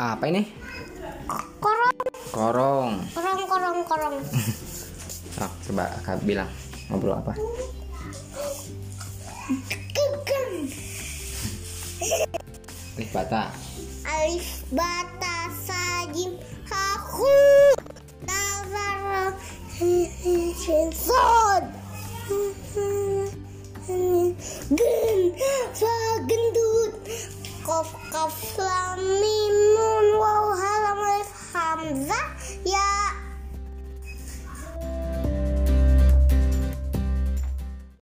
Apa ini? Korong, Korong. korong, korong, korong. Oh, coba Kak bilang ngobrol apa? Alif bata. Alif bata sajim haku nazar sod gen fa gendut kof kaf lam